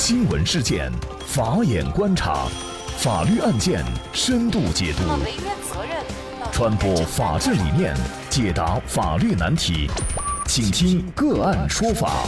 新闻事件，法眼观察，法律案件深度解读，传播法治理念，解答法律难题，请听个案说法。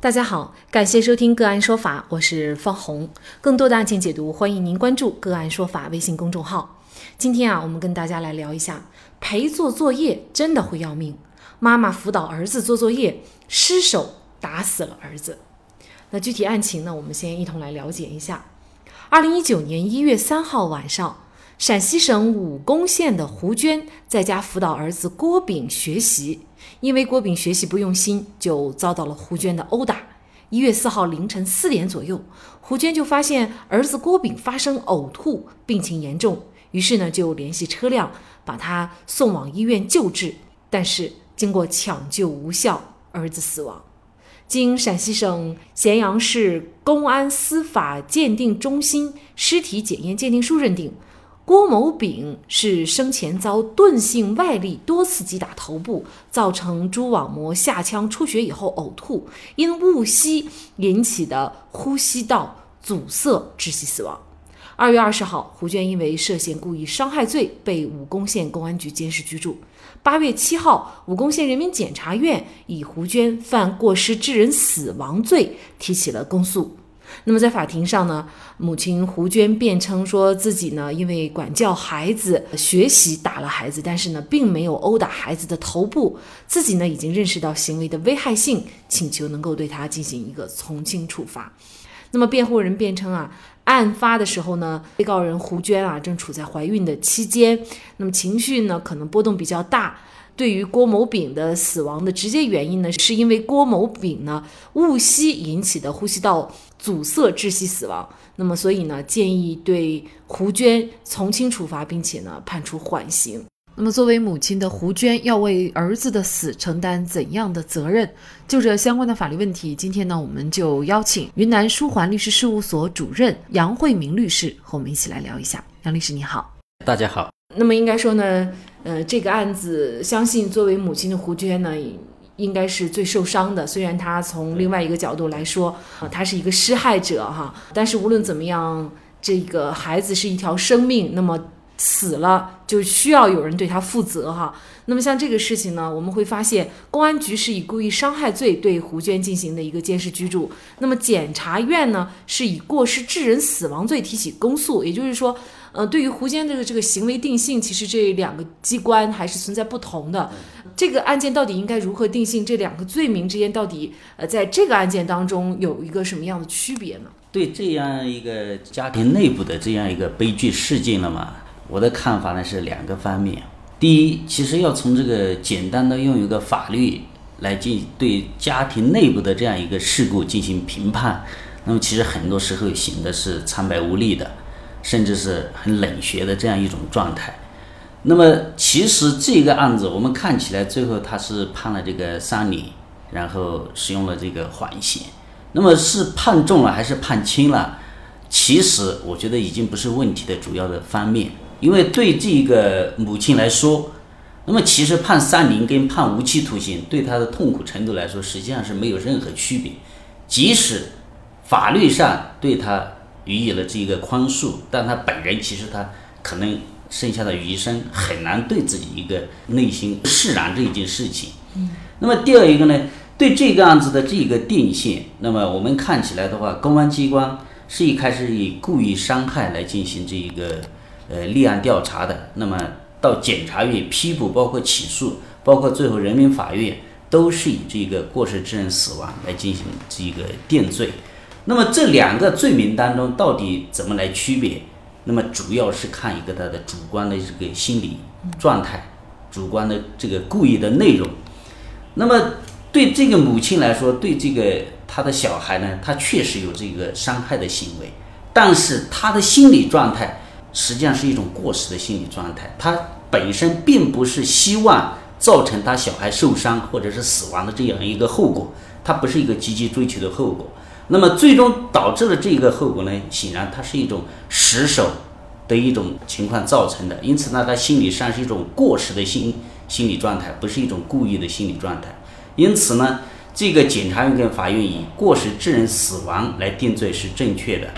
大家好，感谢收听个案说法，我是方红。更多的案件解读，欢迎您关注个案说法微信公众号。今天啊，我们跟大家来聊一下，陪做作业真的会要命。妈妈辅导儿子做作业，失手打死了儿子。那具体案情呢？我们先一同来了解一下。二零一九年一月三号晚上，陕西省武功县的胡娟在家辅导儿子郭炳学习，因为郭炳学习不用心，就遭到了胡娟的殴打。一月四号凌晨四点左右，胡娟就发现儿子郭炳发生呕吐，病情严重，于是呢就联系车辆把他送往医院救治，但是。经过抢救无效，儿子死亡。经陕西省咸阳市公安司法鉴定中心尸体检验鉴定书认定，郭某丙是生前遭钝性外力多次击打头部，造成蛛网膜下腔出血以后呕吐，因误吸引起的呼吸道阻塞窒息死亡。二月二十号，胡娟因为涉嫌故意伤害罪被武功县公安局监视居住。八月七号，武功县人民检察院以胡娟犯过失致人死亡罪提起了公诉。那么在法庭上呢，母亲胡娟辩称说自己呢因为管教孩子学习打了孩子，但是呢并没有殴打孩子的头部，自己呢已经认识到行为的危害性，请求能够对他进行一个从轻处罚。那么辩护人辩称啊。案发的时候呢，被告人胡娟啊正处在怀孕的期间，那么情绪呢可能波动比较大。对于郭某丙的死亡的直接原因呢，是因为郭某丙呢误吸引起的呼吸道阻塞窒息死亡。那么所以呢，建议对胡娟从轻处罚，并且呢判处缓刑。那么，作为母亲的胡娟要为儿子的死承担怎样的责任？就这相关的法律问题，今天呢，我们就邀请云南舒环律师事务所主任杨慧明律师和我们一起来聊一下。杨律师你好，大家好。那么应该说呢，呃，这个案子，相信作为母亲的胡娟呢，应该是最受伤的。虽然她从另外一个角度来说，啊，她是一个施害者哈，但是无论怎么样，这个孩子是一条生命，那么。死了就需要有人对他负责哈。那么像这个事情呢，我们会发现公安局是以故意伤害罪对胡娟进行的一个监视居住。那么检察院呢是以过失致人死亡罪提起公诉。也就是说，呃，对于胡娟的这个行为定性，其实这两个机关还是存在不同的。这个案件到底应该如何定性？这两个罪名之间到底呃，在这个案件当中有一个什么样的区别呢？对这样一个家庭内部的这样一个悲剧事件了嘛？我的看法呢是两个方面。第一，其实要从这个简单的用一个法律来进对家庭内部的这样一个事故进行评判，那么其实很多时候显得是苍白无力的，甚至是很冷血的这样一种状态。那么其实这个案子我们看起来最后他是判了这个三年，然后使用了这个缓刑。那么是判重了还是判轻了？其实我觉得已经不是问题的主要的方面。因为对这个母亲来说，那么其实判三年跟判无期徒刑对她的痛苦程度来说，实际上是没有任何区别。即使法律上对她予以了这个宽恕，但她本人其实她可能剩下的余生很难对自己一个内心释然这一件事情。嗯。那么第二一个呢，对这个案子的这个定性，那么我们看起来的话，公安机关是一开始以故意伤害来进行这一个。呃，立案调查的，那么到检察院批捕，包括起诉，包括最后人民法院，都是以这个过失致人死亡来进行这个定罪。那么这两个罪名当中，到底怎么来区别？那么主要是看一个他的主观的这个心理状态，主观的这个故意的内容。那么对这个母亲来说，对这个他的小孩呢，他确实有这个伤害的行为，但是他的心理状态。实际上是一种过时的心理状态，他本身并不是希望造成他小孩受伤或者是死亡的这样一个后果，他不是一个积极追求的后果。那么最终导致了这个后果呢？显然它是一种失手的一种情况造成的，因此呢，他心理上是一种过时的心心理状态，不是一种故意的心理状态。因此呢，这个检察院跟法院以过失致人死亡来定罪是正确的。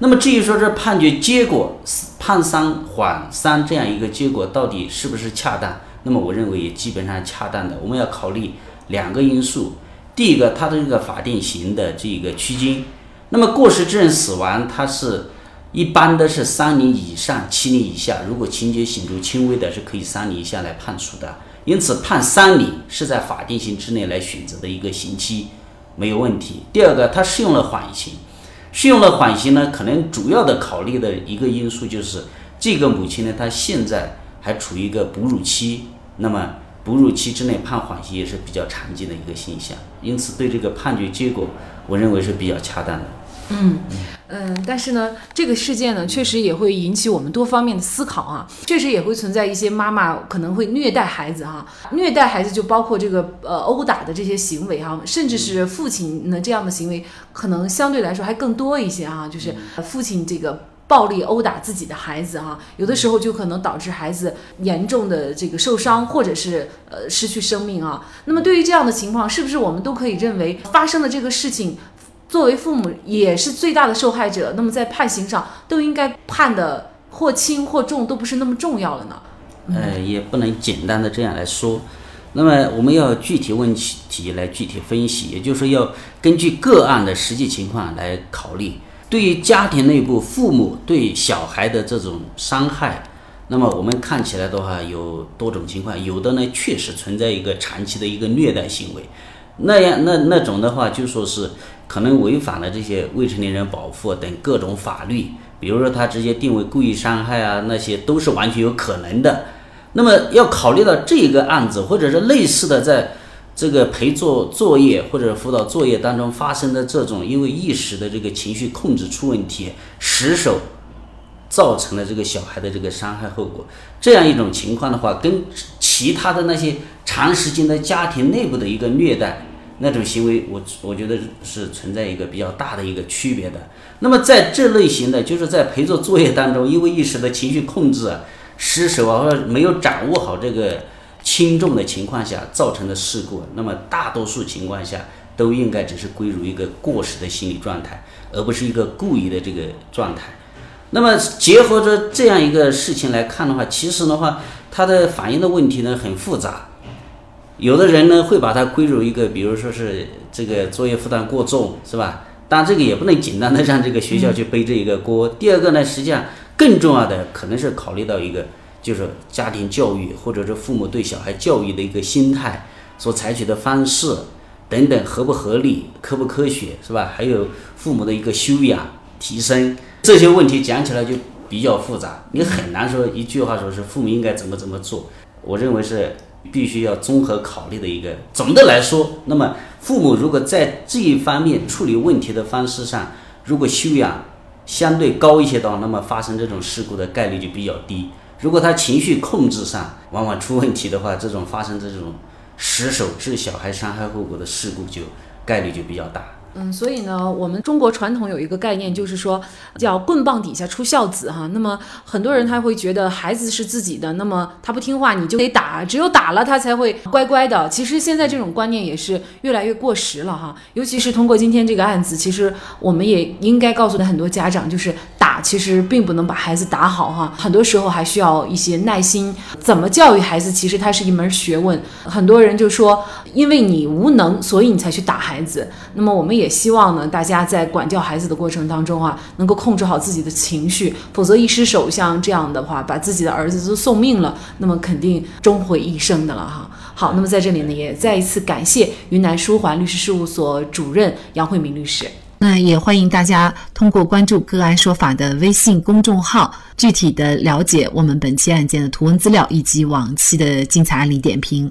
那么至于说这判决结果判三缓三这样一个结果到底是不是恰当？那么我认为也基本上恰当的。我们要考虑两个因素，第一个它的这个法定刑的这个区间。那么过失致人死亡，它是一般的是三年以上七年以下，如果情节显著轻微的，是可以三年以下来判处的。因此，判三年是在法定刑之内来选择的一个刑期，没有问题。第二个，它适用了缓刑，适用了缓刑呢，可能主要的考虑的一个因素就是这个母亲呢，她现在还处于一个哺乳期，那么哺乳期之内判缓刑也是比较常见的一个现象。因此，对这个判决结果，我认为是比较恰当的。嗯嗯，但是呢，这个事件呢，确实也会引起我们多方面的思考啊。确实也会存在一些妈妈可能会虐待孩子哈，虐待孩子就包括这个呃殴打的这些行为哈，甚至是父亲呢这样的行为，可能相对来说还更多一些啊，就是父亲这个暴力殴打自己的孩子哈，有的时候就可能导致孩子严重的这个受伤或者是呃失去生命啊。那么对于这样的情况，是不是我们都可以认为发生的这个事情？作为父母也是最大的受害者，那么在判刑上都应该判的或轻或重，都不是那么重要了呢？呃，也不能简单的这样来说。那么我们要具体问题来具体分析，也就是说要根据个案的实际情况来考虑。对于家庭内部父母对小孩的这种伤害，那么我们看起来的话有多种情况，有的呢确实存在一个长期的一个虐待行为，那样那那种的话就说是。可能违反了这些未成年人保护等各种法律，比如说他直接定为故意伤害啊，那些都是完全有可能的。那么要考虑到这个案子，或者是类似的，在这个陪做作业或者辅导作业当中发生的这种，因为一时的这个情绪控制出问题，失手造成了这个小孩的这个伤害后果，这样一种情况的话，跟其他的那些长时间的家庭内部的一个虐待。那种行为，我我觉得是存在一个比较大的一个区别的。那么在这类型的，就是在陪做作业当中，因为一时的情绪控制啊、失手啊，或者没有掌握好这个轻重的情况下造成的事故，那么大多数情况下都应该只是归入一个过失的心理状态，而不是一个故意的这个状态。那么结合着这样一个事情来看的话，其实的话，它的反映的问题呢很复杂。有的人呢会把它归入一个，比如说是这个作业负担过重，是吧？但这个也不能简单的让这个学校去背这一个锅。第二个呢，实际上更重要的可能是考虑到一个，就是家庭教育或者是父母对小孩教育的一个心态所采取的方式等等合不合理、科不科学，是吧？还有父母的一个修养提升这些问题讲起来就比较复杂，你很难说一句话说是父母应该怎么怎么做。我认为是。必须要综合考虑的一个。总的来说，那么父母如果在这一方面处理问题的方式上，如果修养相对高一些的话，那么发生这种事故的概率就比较低。如果他情绪控制上往往出问题的话，这种发生这种失手致小孩伤害后果的事故就概率就比较大。嗯，所以呢，我们中国传统有一个概念，就是说叫棍棒底下出孝子哈。那么很多人他会觉得孩子是自己的，那么他不听话你就得打，只有打了他才会乖乖的。其实现在这种观念也是越来越过时了哈。尤其是通过今天这个案子，其实我们也应该告诉很多家长，就是打其实并不能把孩子打好哈。很多时候还需要一些耐心。怎么教育孩子，其实它是一门学问。很多人就说，因为你无能，所以你才去打孩子。那么我们。也希望呢，大家在管教孩子的过程当中啊，能够控制好自己的情绪，否则一失手，像这样的话，把自己的儿子都送命了，那么肯定终毁一生的了哈。好，那么在这里呢，也再一次感谢云南舒环律师事务所主任杨慧明律师。那也欢迎大家通过关注“个案说法”的微信公众号，具体的了解我们本期案件的图文资料以及往期的精彩案例点评。